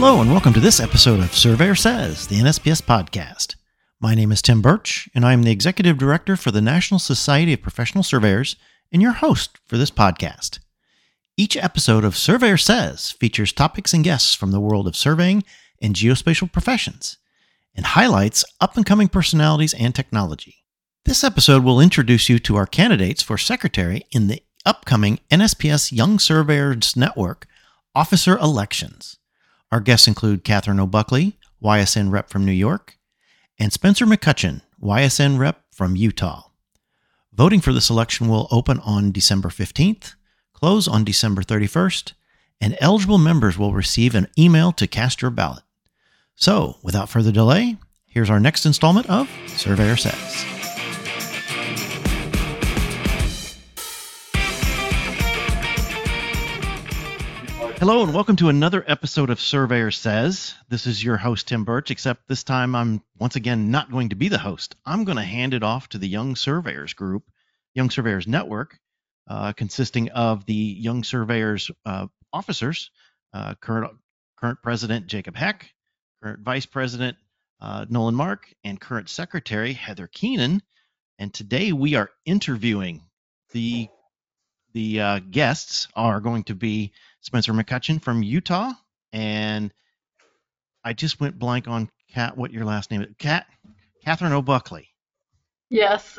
Hello, and welcome to this episode of Surveyor Says, the NSPS podcast. My name is Tim Birch, and I am the Executive Director for the National Society of Professional Surveyors and your host for this podcast. Each episode of Surveyor Says features topics and guests from the world of surveying and geospatial professions and highlights up and coming personalities and technology. This episode will introduce you to our candidates for secretary in the upcoming NSPS Young Surveyors Network officer elections. Our guests include Catherine O'Buckley, YSN rep from New York, and Spencer McCutcheon, YSN rep from Utah. Voting for this election will open on December 15th, close on December 31st, and eligible members will receive an email to cast your ballot. So, without further delay, here's our next installment of Surveyor Says. Hello, and welcome to another episode of Surveyor Says. This is your host, Tim Birch, except this time I'm once again not going to be the host. I'm going to hand it off to the Young Surveyors Group, Young Surveyors Network, uh, consisting of the Young Surveyors uh, officers, uh, current, current president Jacob Heck, current vice president uh, Nolan Mark, and current secretary Heather Keenan. And today we are interviewing the the uh, guests are going to be Spencer McCutcheon from Utah, and I just went blank on Cat. What your last name is? Cat Catherine O'Buckley. Yes.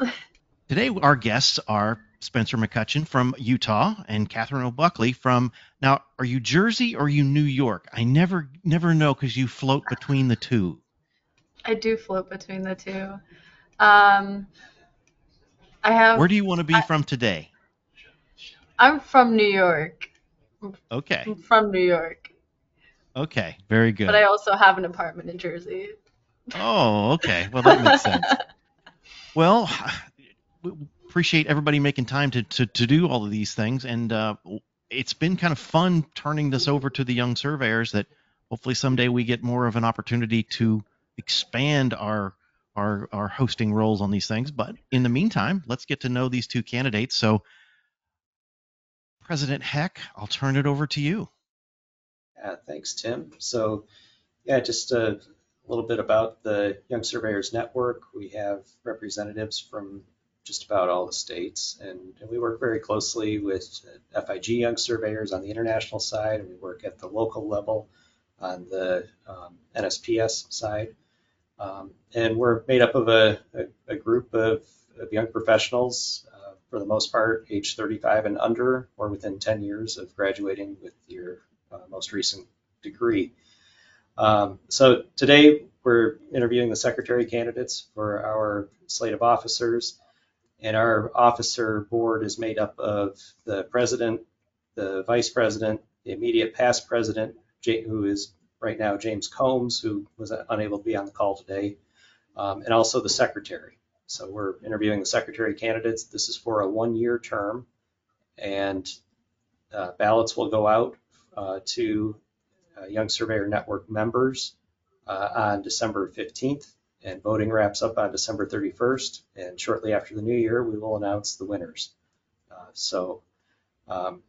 Today our guests are Spencer McCutcheon from Utah and Catherine O'Buckley from. Now, are you Jersey or are you New York? I never never know because you float between the two. I do float between the two. Um, I have. Where do you want to be I- from today? I'm from New York. Okay. I'm from New York, Okay. Very good. but I also have an apartment in Jersey. Oh, okay. Well, that makes sense. Well, we appreciate everybody making time to, to, to do all of these things. And uh, it's been kind of fun turning this over to the young surveyors that hopefully someday we get more of an opportunity to expand our, our, our hosting roles on these things. But in the meantime, let's get to know these two candidates. So, President Heck, I'll turn it over to you. Yeah, thanks, Tim. So, yeah, just a little bit about the Young Surveyors Network. We have representatives from just about all the states, and, and we work very closely with FIG Young Surveyors on the international side, and we work at the local level on the um, NSPS side. Um, and we're made up of a, a, a group of, of young professionals, for the most part, age 35 and under, or within 10 years of graduating with your uh, most recent degree. Um, so today we're interviewing the secretary candidates for our slate of officers. And our officer board is made up of the president, the vice president, the immediate past president, who is right now James Combs, who was unable to be on the call today, um, and also the secretary. So we're interviewing the secretary candidates. This is for a one-year term, and uh, ballots will go out uh, to uh, Young Surveyor Network members uh, on December 15th, and voting wraps up on December 31st. And shortly after the new year, we will announce the winners. Uh, so um,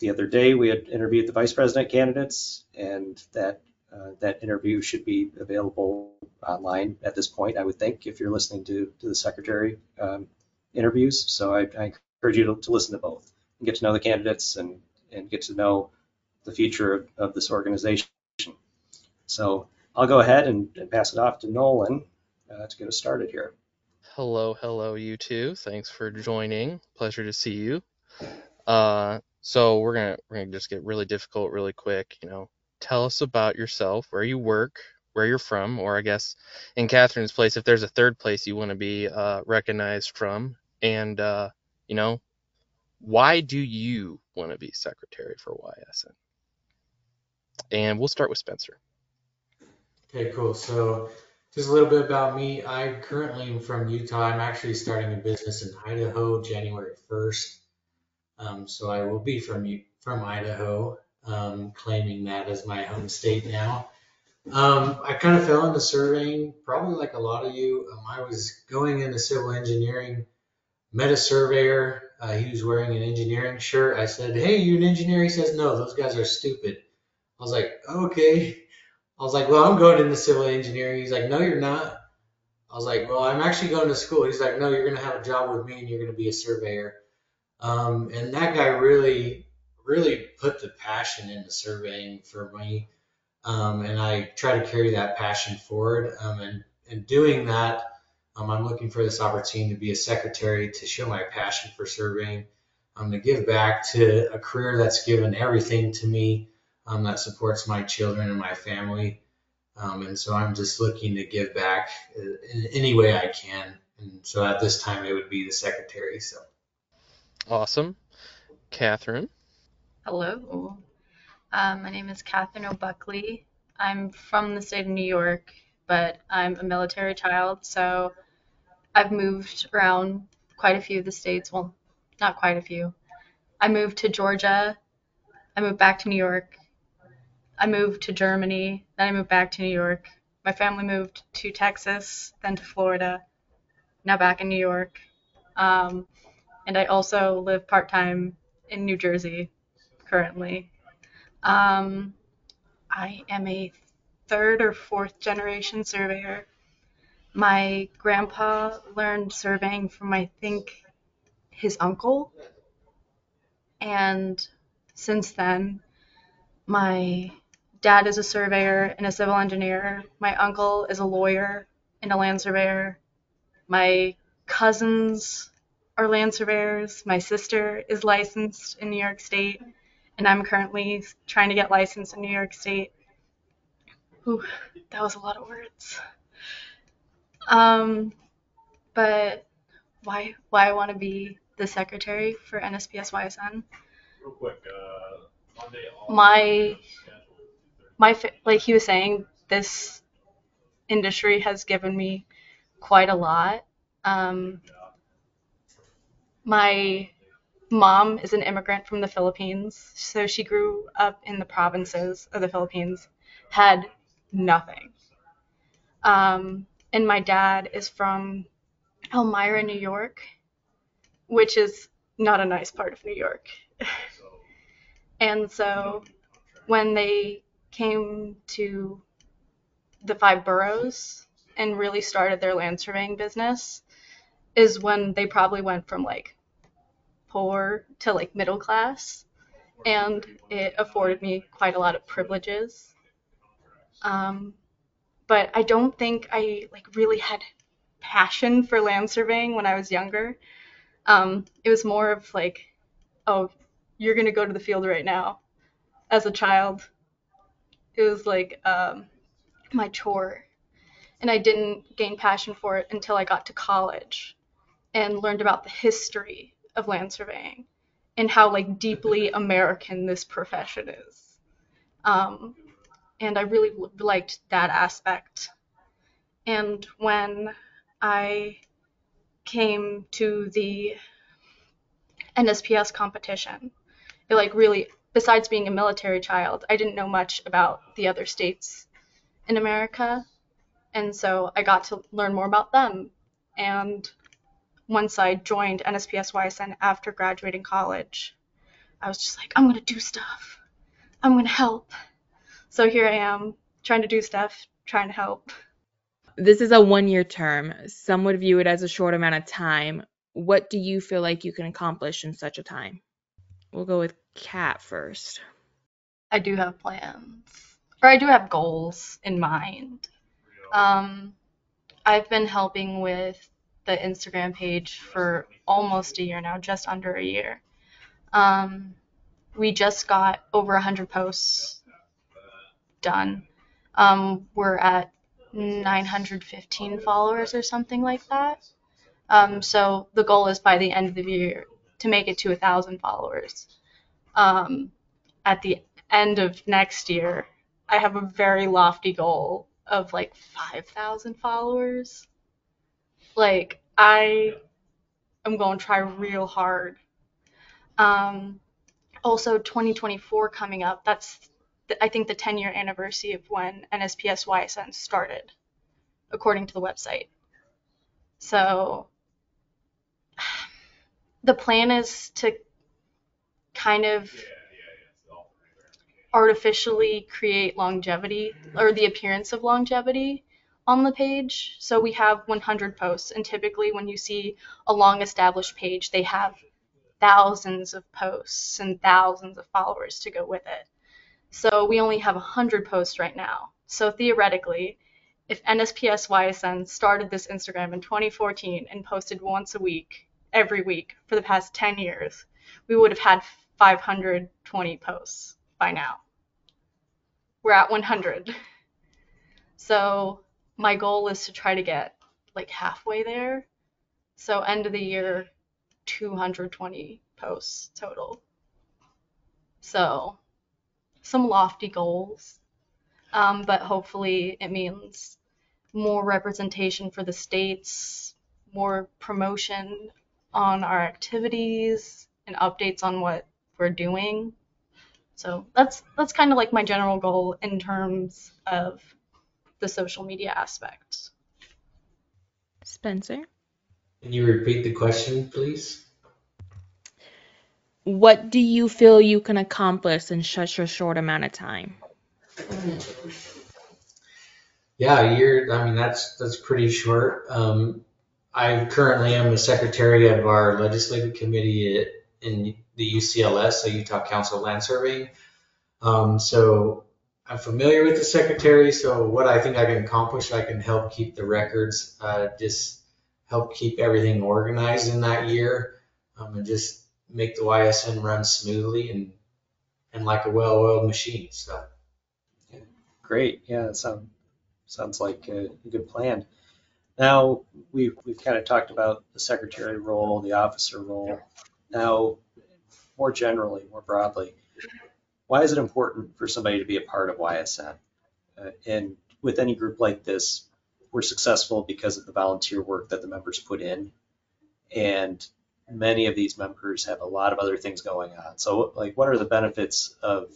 the other day, we had interviewed the vice president candidates, and that uh, that interview should be available online at this point, I would think, if you're listening to, to the secretary um, interviews. So I, I encourage you to, to listen to both and get to know the candidates and, and get to know the future of, of this organization. So I'll go ahead and, and pass it off to Nolan uh, to get us started here. Hello, hello, you two. Thanks for joining. Pleasure to see you. Uh, so we're gonna we're gonna just get really difficult really quick. You know, tell us about yourself, where you work, where you're from, or I guess in Catherine's place, if there's a third place you want to be uh, recognized from, and uh, you know, why do you want to be secretary for YSN? And we'll start with Spencer. Okay, cool. So just a little bit about me. I currently am from Utah. I'm actually starting a business in Idaho January 1st. Um, so I will be from from Idaho, um, claiming that as my home state now. Um, I kind of fell into surveying, probably like a lot of you. Um, I was going into civil engineering, met a surveyor. Uh, he was wearing an engineering shirt. I said, "Hey, you an engineer?" He says, "No, those guys are stupid." I was like, okay. I was like, well, I'm going into civil engineering. He's like, no, you're not. I was like, well, I'm actually going to school. He's like, no, you're going to have a job with me and you're going to be a surveyor. Um, and that guy really, really put the passion into surveying for me. Um, and I try to carry that passion forward. Um, and, and doing that, um, I'm looking for this opportunity to be a secretary to show my passion for surveying, um, to give back to a career that's given everything to me, um, that supports my children and my family. Um, and so I'm just looking to give back in any way I can. And so at this time, it would be the secretary. So Awesome. Catherine. Hello. Um, my name is Catherine O'Buckley. I'm from the state of New York, but I'm a military child, so I've moved around quite a few of the states. Well, not quite a few. I moved to Georgia. I moved back to New York. I moved to Germany. Then I moved back to New York. My family moved to Texas, then to Florida. Now back in New York. Um, and I also live part time in New Jersey currently. Um, I am a third or fourth generation surveyor. My grandpa learned surveying from, I think, his uncle. And since then, my dad is a surveyor and a civil engineer. My uncle is a lawyer and a land surveyor. My cousins are land surveyors. My sister is licensed in New York State, and I'm currently trying to get licensed in New York State. Ooh, that was a lot of words. Um, but why why I want to be the secretary for NSPS YSN? Real quick, uh, Monday. My my like he was saying, this industry has given me quite a lot. Um, my mom is an immigrant from the Philippines, so she grew up in the provinces of the Philippines, had nothing. Um, and my dad is from Elmira, New York, which is not a nice part of New York. and so when they came to the five boroughs and really started their land surveying business is when they probably went from like poor to like middle class and it afforded me quite a lot of privileges. Um, but i don't think i like really had passion for land surveying when i was younger. Um, it was more of like oh you're to go to the field right now as a child. It was like um, my chore. And i didn't gain passion for it until i got to college and learned about the history of land surveying and how like deeply american this profession is um, and i really liked that aspect and when i came to the nsps competition it like really besides being a military child, I didn't know much about the other states in America. And so I got to learn more about them. And once I joined NSPS YSN after graduating college, I was just like, I'm going to do stuff. I'm going to help. So here I am trying to do stuff, trying to help. This is a one year term. Some would view it as a short amount of time. What do you feel like you can accomplish in such a time? We'll go with Cat first. I do have plans, or I do have goals in mind. Um, I've been helping with the Instagram page for almost a year now, just under a year. Um, we just got over 100 posts done. Um, we're at 915 followers or something like that. Um, so the goal is by the end of the year to make it to a thousand followers. Um, at the end of next year, I have a very lofty goal of like 5,000 followers. Like, I am going to try real hard. Um, also, 2024 coming up, that's, I think, the 10 year anniversary of when NSPS YSN started, according to the website. So, the plan is to kind of artificially create longevity or the appearance of longevity on the page. So we have 100 posts, and typically when you see a long established page, they have thousands of posts and thousands of followers to go with it. So we only have 100 posts right now. So theoretically, if NSPS YSN started this Instagram in 2014 and posted once a week, every week for the past 10 years, we would have had 520 posts by now. We're at 100. So my goal is to try to get like halfway there. So end of the year, 220 posts total. So some lofty goals, um, but hopefully it means more representation for the states, more promotion on our activities, and updates on what we're doing. So that's that's kind of like my general goal in terms of the social media aspects. Spencer, Can you repeat the question, please? what do you feel you can accomplish in such a short amount of time? Yeah, you're. I mean, that's that's pretty short. Um, I currently am the secretary of our legislative committee at, in the UCLS, so Utah Council of Land Surveying. Um, so I'm familiar with the secretary. So what I think I can accomplish, I can help keep the records, uh, just help keep everything organized in that year, um, and just make the YSN run smoothly and and like a well-oiled machine. So. Great. Yeah, that sounds sounds like a good plan. Now we've we've kind of talked about the secretary role, the officer role. Now, more generally, more broadly, why is it important for somebody to be a part of YSN? Uh, and with any group like this, we're successful because of the volunteer work that the members put in, and many of these members have a lot of other things going on. So, like, what are the benefits of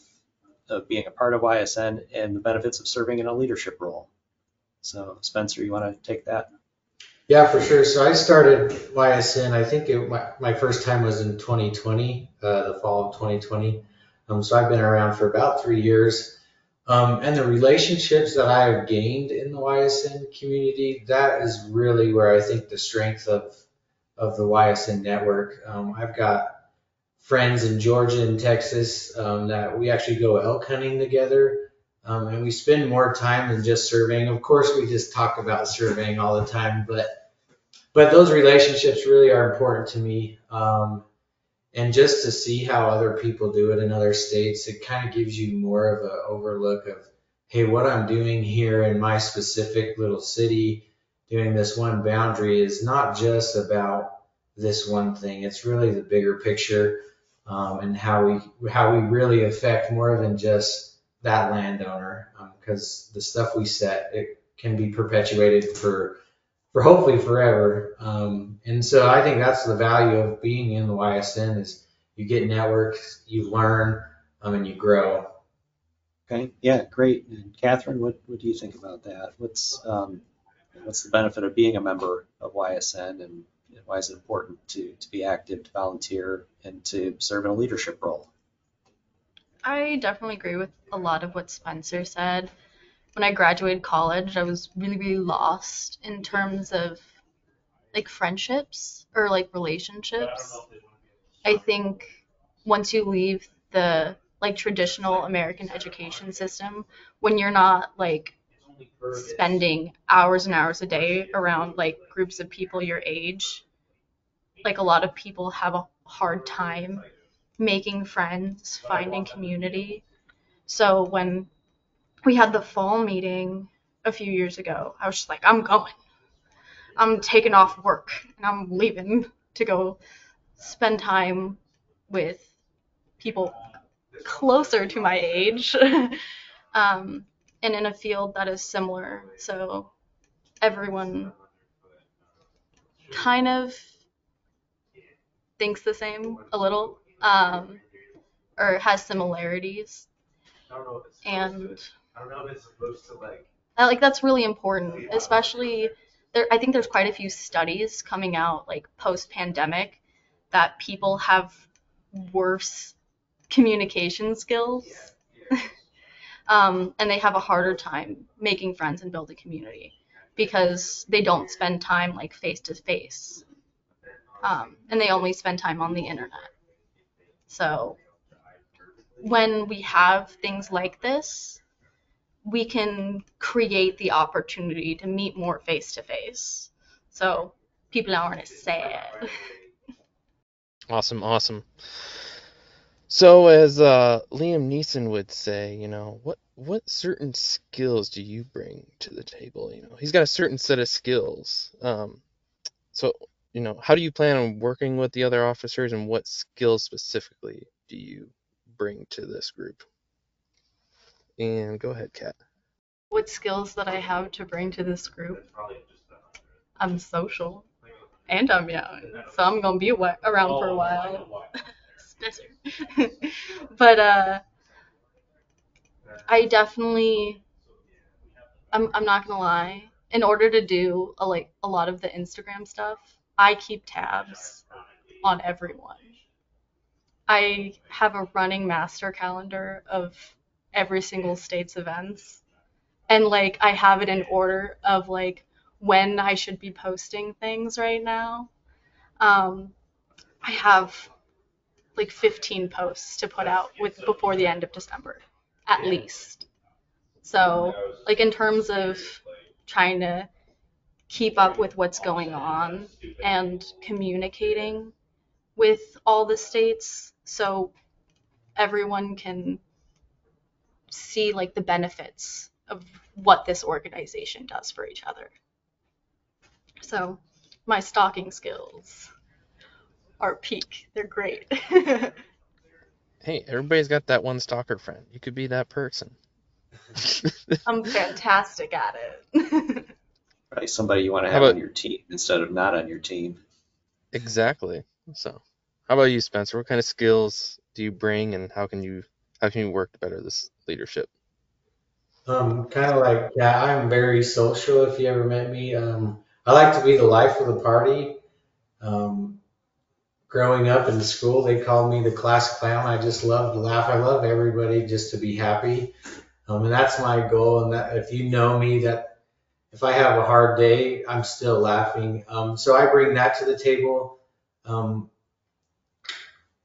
of being a part of YSN and the benefits of serving in a leadership role. So Spencer, you want to take that? Yeah, for sure. So I started YSN. I think it, my, my first time was in 2020, uh, the fall of 2020. Um, so I've been around for about three years. Um, and the relationships that I have gained in the YSN community, that is really where I think the strength of of the YSN network. Um, I've got friends in Georgia and Texas um, that we actually go elk hunting together. Um, and we spend more time than just surveying. Of course, we just talk about surveying all the time, but but those relationships really are important to me. Um, and just to see how other people do it in other states, it kind of gives you more of an overlook of, hey, what I'm doing here in my specific little city, doing this one boundary is not just about this one thing. It's really the bigger picture um, and how we how we really affect more than just that landowner because um, the stuff we set it can be perpetuated for for hopefully forever. Um, and so I think that's the value of being in the YSN is you get networks you learn um, and you grow. Okay. Yeah great. And Catherine what, what do you think about that? What's um, what's the benefit of being a member of YSN and why is it important to, to be active, to volunteer, and to serve in a leadership role? I definitely agree with a lot of what Spencer said. When I graduated college, I was really, really lost in terms of like friendships or like relationships. I think once you leave the like traditional American education system, when you're not like spending hours and hours a day around like groups of people your age, like a lot of people have a hard time making friends, finding community. So when we had the fall meeting a few years ago, I was just like, I'm going. I'm taking off work and I'm leaving to go spend time with people closer to my age um, and in a field that is similar. So everyone kind of thinks the same a little, um, or has similarities. And I don't know if it's supposed to like. Like that's really important, especially there. I think there's quite a few studies coming out like post pandemic that people have worse communication skills um, and they have a harder time making friends and building community because they don't spend time like face to face, um, and they only spend time on the internet. So when we have things like this, we can create the opportunity to meet more face to face. So people aren't as sad. Awesome, awesome. So, as uh, Liam Neeson would say, you know, what what certain skills do you bring to the table? You know, he's got a certain set of skills. Um, so, you know, how do you plan on working with the other officers, and what skills specifically do you bring to this group? And go ahead, Kat. What skills that I have to bring to this group? I'm social and I'm young, so I'm gonna be awa- around for a while. But uh, I definitely, I'm I'm not gonna lie. In order to do a, like a lot of the Instagram stuff, I keep tabs on everyone. I have a running master calendar of every single state's events, and like I have it in order of like when I should be posting things right now. Um, I have like 15 posts to put out with before the end of December, at least. So, like in terms of trying to keep up with what's going on and communicating with all the states so everyone can see like the benefits of what this organization does for each other. So, my stalking skills are peak. They're great. Hey, everybody's got that one stalker friend. You could be that person. I'm fantastic at it. Right, somebody you want to have about- on your team instead of not on your team. Exactly. So, how about you, Spencer? What kind of skills do you bring, and how can you how can you work better this leadership? Um, kind of like, yeah, I'm very social. If you ever met me, um, I like to be the life of the party. Um, growing up in school, they called me the class clown. I just love to laugh. I love everybody just to be happy. Um, and that's my goal. And that if you know me, that if I have a hard day, I'm still laughing. Um, so I bring that to the table. Um,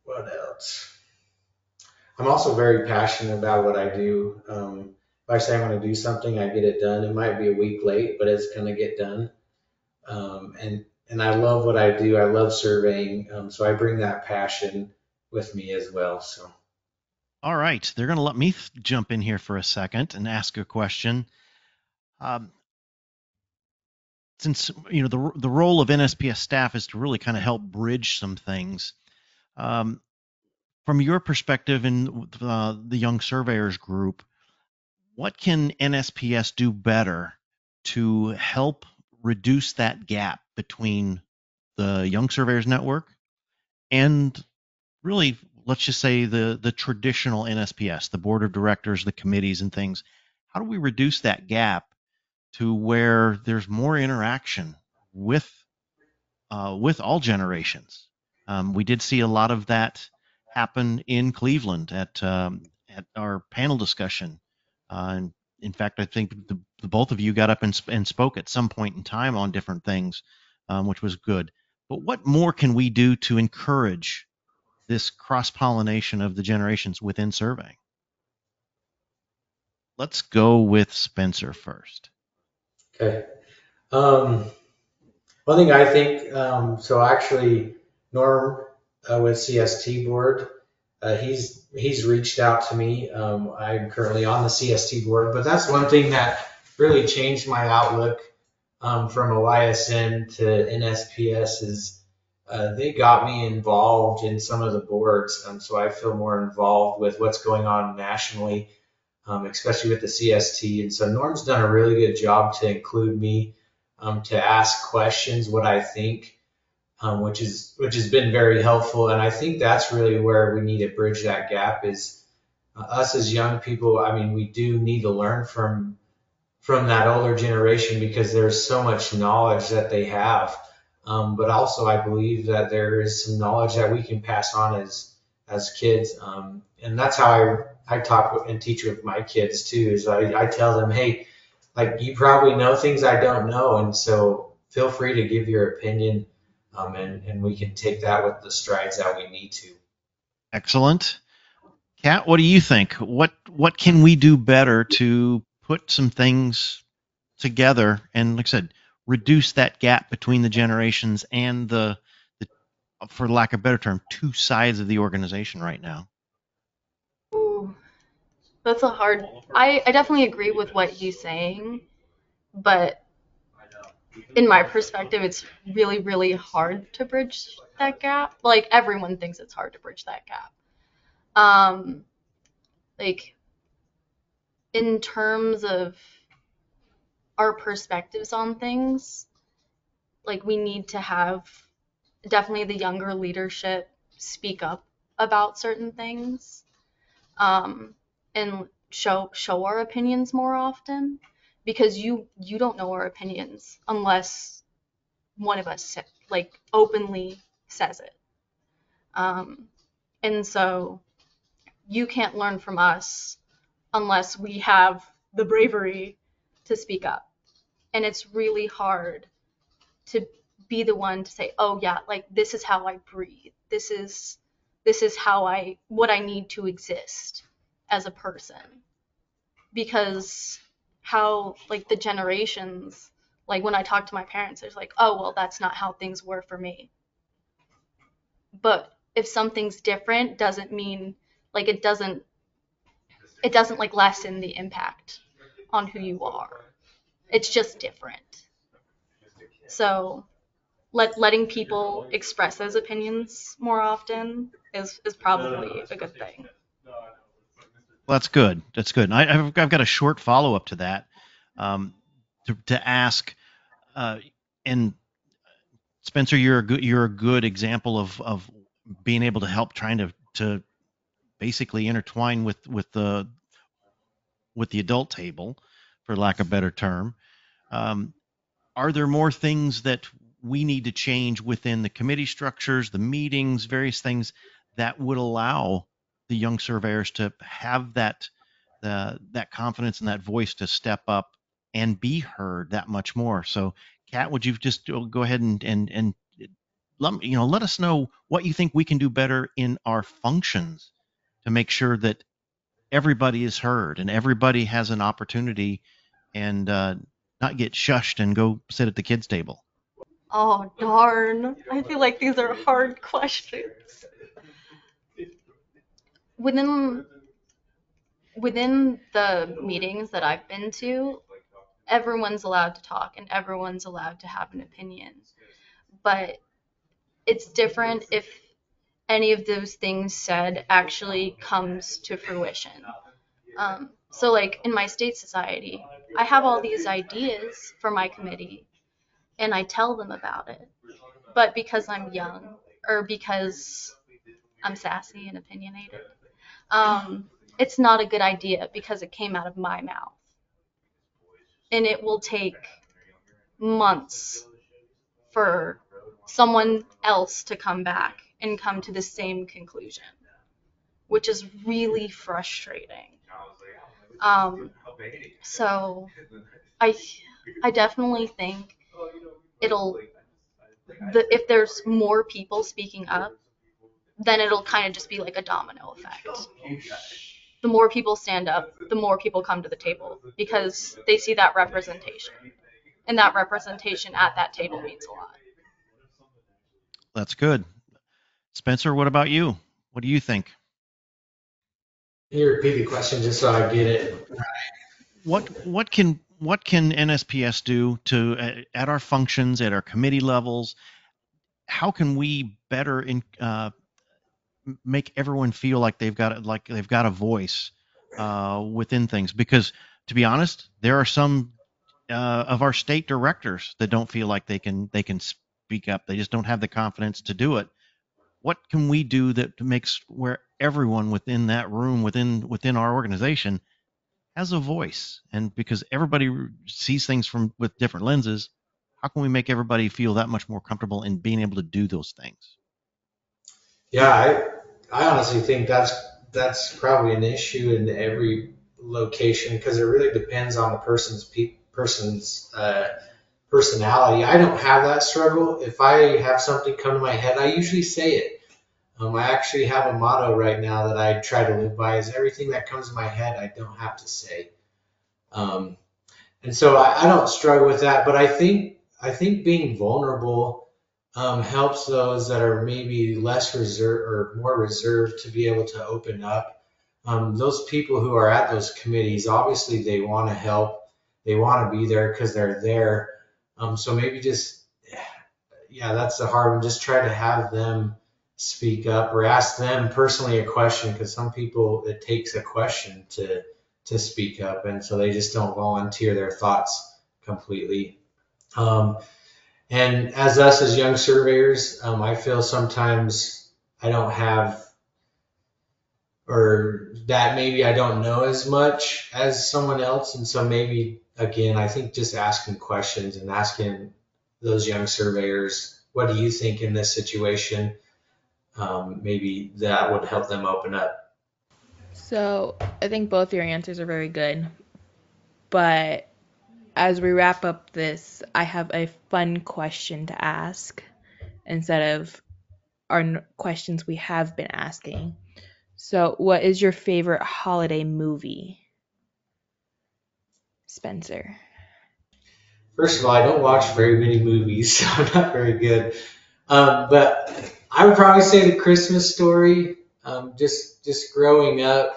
what else? I'm also very passionate about what I do. Um, if I say I'm going to do something, I get it done. It might be a week late, but it's going to get done. Um, and and I love what I do. I love surveying, um, so I bring that passion with me as well. So All right, they're going to let me th- jump in here for a second and ask a question. Um, since you know the the role of NSPS staff is to really kind of help bridge some things. Um, from your perspective in uh, the young surveyors group, what can NSPS do better to help reduce that gap between the young surveyors network and really let's just say the the traditional NSPS, the board of directors, the committees and things. How do we reduce that gap to where there's more interaction with uh, with all generations? Um, we did see a lot of that happen in Cleveland at um, at our panel discussion. Uh, and in fact, I think the, the both of you got up and, sp- and spoke at some point in time on different things, um, which was good. But what more can we do to encourage this cross pollination of the generations within surveying? Let's go with Spencer first. Okay. Um, one thing I think, um, so actually, Norm uh, with CST board, uh, he's he's reached out to me. Um, I'm currently on the CST board, but that's one thing that really changed my outlook um, from a YSN to NSPS is uh, they got me involved in some of the boards, um, so I feel more involved with what's going on nationally um, especially with the CST. And so Norm's done a really good job to include me, um, to ask questions, what I think, um, which is which has been very helpful. And I think that's really where we need to bridge that gap is uh, us as young people. I mean, we do need to learn from from that older generation because there's so much knowledge that they have. Um, but also, I believe that there is some knowledge that we can pass on as as kids, um, and that's how I I talk and teach with my kids too. Is I, I tell them, hey, like you probably know things I don't know, and so feel free to give your opinion, um, and and we can take that with the strides that we need to. Excellent. Kat, what do you think? What what can we do better to put some things together and, like I said, reduce that gap between the generations and the, the for lack of a better term, two sides of the organization right now? Ooh, that's a hard. I, I definitely agree with what he's saying, but in my perspective, it's really, really hard to bridge that gap. Like everyone thinks it's hard to bridge that gap. Um, like in terms of our perspectives on things, like we need to have definitely the younger leadership speak up about certain things um, and show show our opinions more often because you you don't know our opinions unless one of us like openly says it. Um, and so you can't learn from us unless we have the bravery to speak up. And it's really hard to be the one to say oh yeah like this is how i breathe. This is this is how i what i need to exist as a person. Because how like the generations like when i talk to my parents it's like oh well that's not how things were for me. But if something's different doesn't mean like it doesn't it doesn't like lessen the impact on who you are. It's just different. So let letting people express those opinions more often is is probably a good thing Well, that's good. That's good. And I, I've, I've got a short follow up to that um, to, to ask. Uh, and Spencer, you're a good you're a good example of of being able to help trying to to basically intertwine with with the with the adult table, for lack of a better term. Um, are there more things that we need to change within the committee structures, the meetings, various things that would allow the young surveyors to have that that confidence and that voice to step up and be heard that much more. So, Kat, would you just go ahead and and and let you know let us know what you think we can do better in our functions to make sure that everybody is heard and everybody has an opportunity and uh, not get shushed and go sit at the kids table. oh darn i feel like these are hard questions within within the meetings that I've been to, everyone's allowed to talk and everyone's allowed to have an opinion. But it's different if any of those things said actually comes to fruition. Um, so, like in my state society, I have all these ideas for my committee and I tell them about it. But because I'm young or because I'm sassy and opinionated, um, it's not a good idea because it came out of my mouth. And it will take months for someone else to come back and come to the same conclusion, which is really frustrating. Um, so I, I definitely think it'll, the, if there's more people speaking up, then it'll kind of just be like a domino effect. The more people stand up, the more people come to the table because they see that representation. And that representation at that table means a lot. That's good. Spencer, what about you? What do you think? Can you repeat the question just so I get it? What what can what can NSPS do to uh, at our functions at our committee levels? How can we better in, uh, make everyone feel like they've got like they've got a voice uh, within things? Because to be honest, there are some uh, of our state directors that don't feel like they can they can speak up. They just don't have the confidence to do it. What can we do that makes where everyone within that room within within our organization has a voice? And because everybody sees things from with different lenses, how can we make everybody feel that much more comfortable in being able to do those things? Yeah, I, I honestly think that's that's probably an issue in every location because it really depends on the person's pe- person's uh, personality. I don't have that struggle. If I have something come to my head, I usually say it. Um, I actually have a motto right now that I try to live by: is everything that comes to my head, I don't have to say. Um, and so I, I don't struggle with that, but I think I think being vulnerable um, helps those that are maybe less reserved or more reserved to be able to open up. Um, those people who are at those committees, obviously they want to help, they want to be there because they're there. Um, so maybe just, yeah, that's the hard one. Just try to have them speak up or ask them personally a question because some people it takes a question to to speak up, and so they just don't volunteer their thoughts completely. Um, and as us as young surveyors, um, I feel sometimes I don't have, or that maybe I don't know as much as someone else. And so maybe, again, I think just asking questions and asking those young surveyors, what do you think in this situation? Um, maybe that would help them open up. So I think both your answers are very good. But as we wrap up this, I have a fun question to ask instead of our questions we have been asking. So, what is your favorite holiday movie? Spencer. First of all, I don't watch very many movies, so I'm not very good. Um, but I would probably say the Christmas story. Um, just just growing up,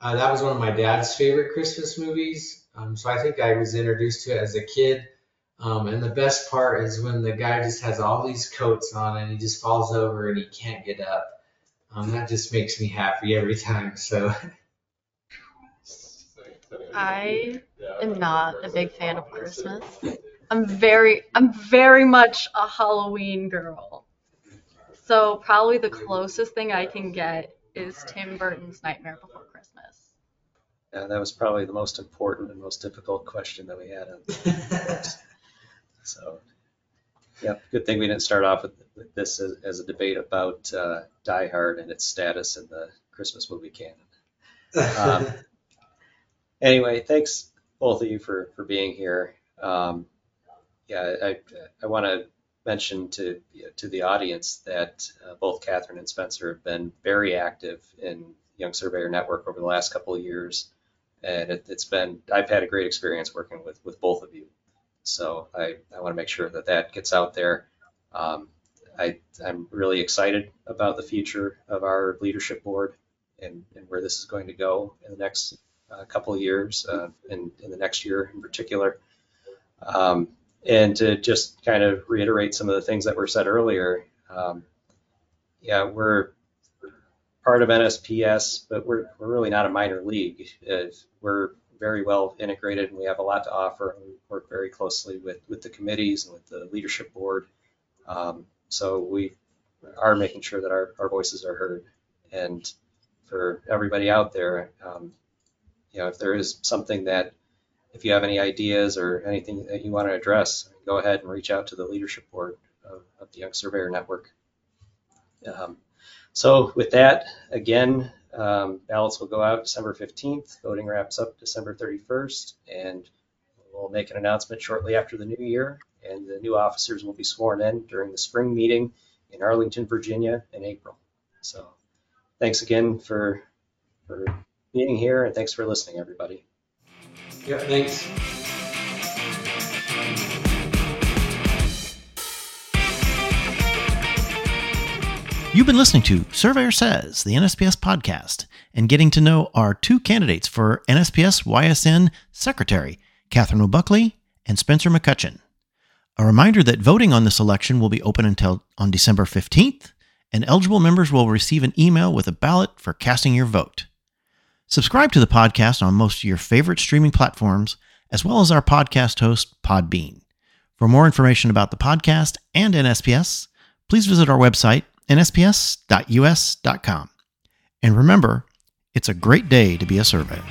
uh, that was one of my dad's favorite Christmas movies. Um, so I think I was introduced to it as a kid. Um, and the best part is when the guy just has all these coats on and he just falls over and he can't get up. Um, that just makes me happy every time. So I am not a big fan of Christmas. I'm very I'm very much a Halloween girl. So probably the closest thing I can get is Tim Burton's Nightmare Before Christmas. Yeah, that was probably the most important and most difficult question that we had. On so, yeah, good thing we didn't start off with, with this as, as, a debate about uh, Die Hard and its status in the Christmas movie canon. Um, anyway, thanks both of you for, for being here. Um, yeah, I, I want to mention to to the audience that uh, both Catherine and Spencer have been very active in Young Surveyor Network over the last couple of years and it, has been I've had a great experience working with with both of you. So I, I want to make sure that that gets out there. Um, I I'm really excited about the future of our leadership board and, and where this is going to go in the next uh, couple of years uh, and in the next year in particular. Um, and to just kind of reiterate some of the things that were said earlier, um, yeah, we're part of NSPS, but we're, we're really not a minor league. We're very well integrated and we have a lot to offer. We work very closely with, with the committees and with the leadership board. Um, so we are making sure that our, our voices are heard. And for everybody out there, um, you know, if there is something that, if you have any ideas or anything that you want to address, go ahead and reach out to the leadership board of, of the Young Surveyor Network. Um, so with that, again, um, ballots will go out December 15th. Voting wraps up December 31st, and we'll make an announcement shortly after the new year. And the new officers will be sworn in during the spring meeting in Arlington, Virginia in April. So thanks again for, for being here, and thanks for listening, everybody. Yeah, thanks. You've been listening to Surveyor Says, the NSPS podcast, and getting to know our two candidates for NSPS YSN Secretary, Catherine O'Buckley and Spencer McCutcheon. A reminder that voting on this election will be open until on December 15th, and eligible members will receive an email with a ballot for casting your vote. Subscribe to the podcast on most of your favorite streaming platforms, as well as our podcast host, Podbean. For more information about the podcast and NSPS, please visit our website nsps.us.com. And remember, it's a great day to be a surveyor.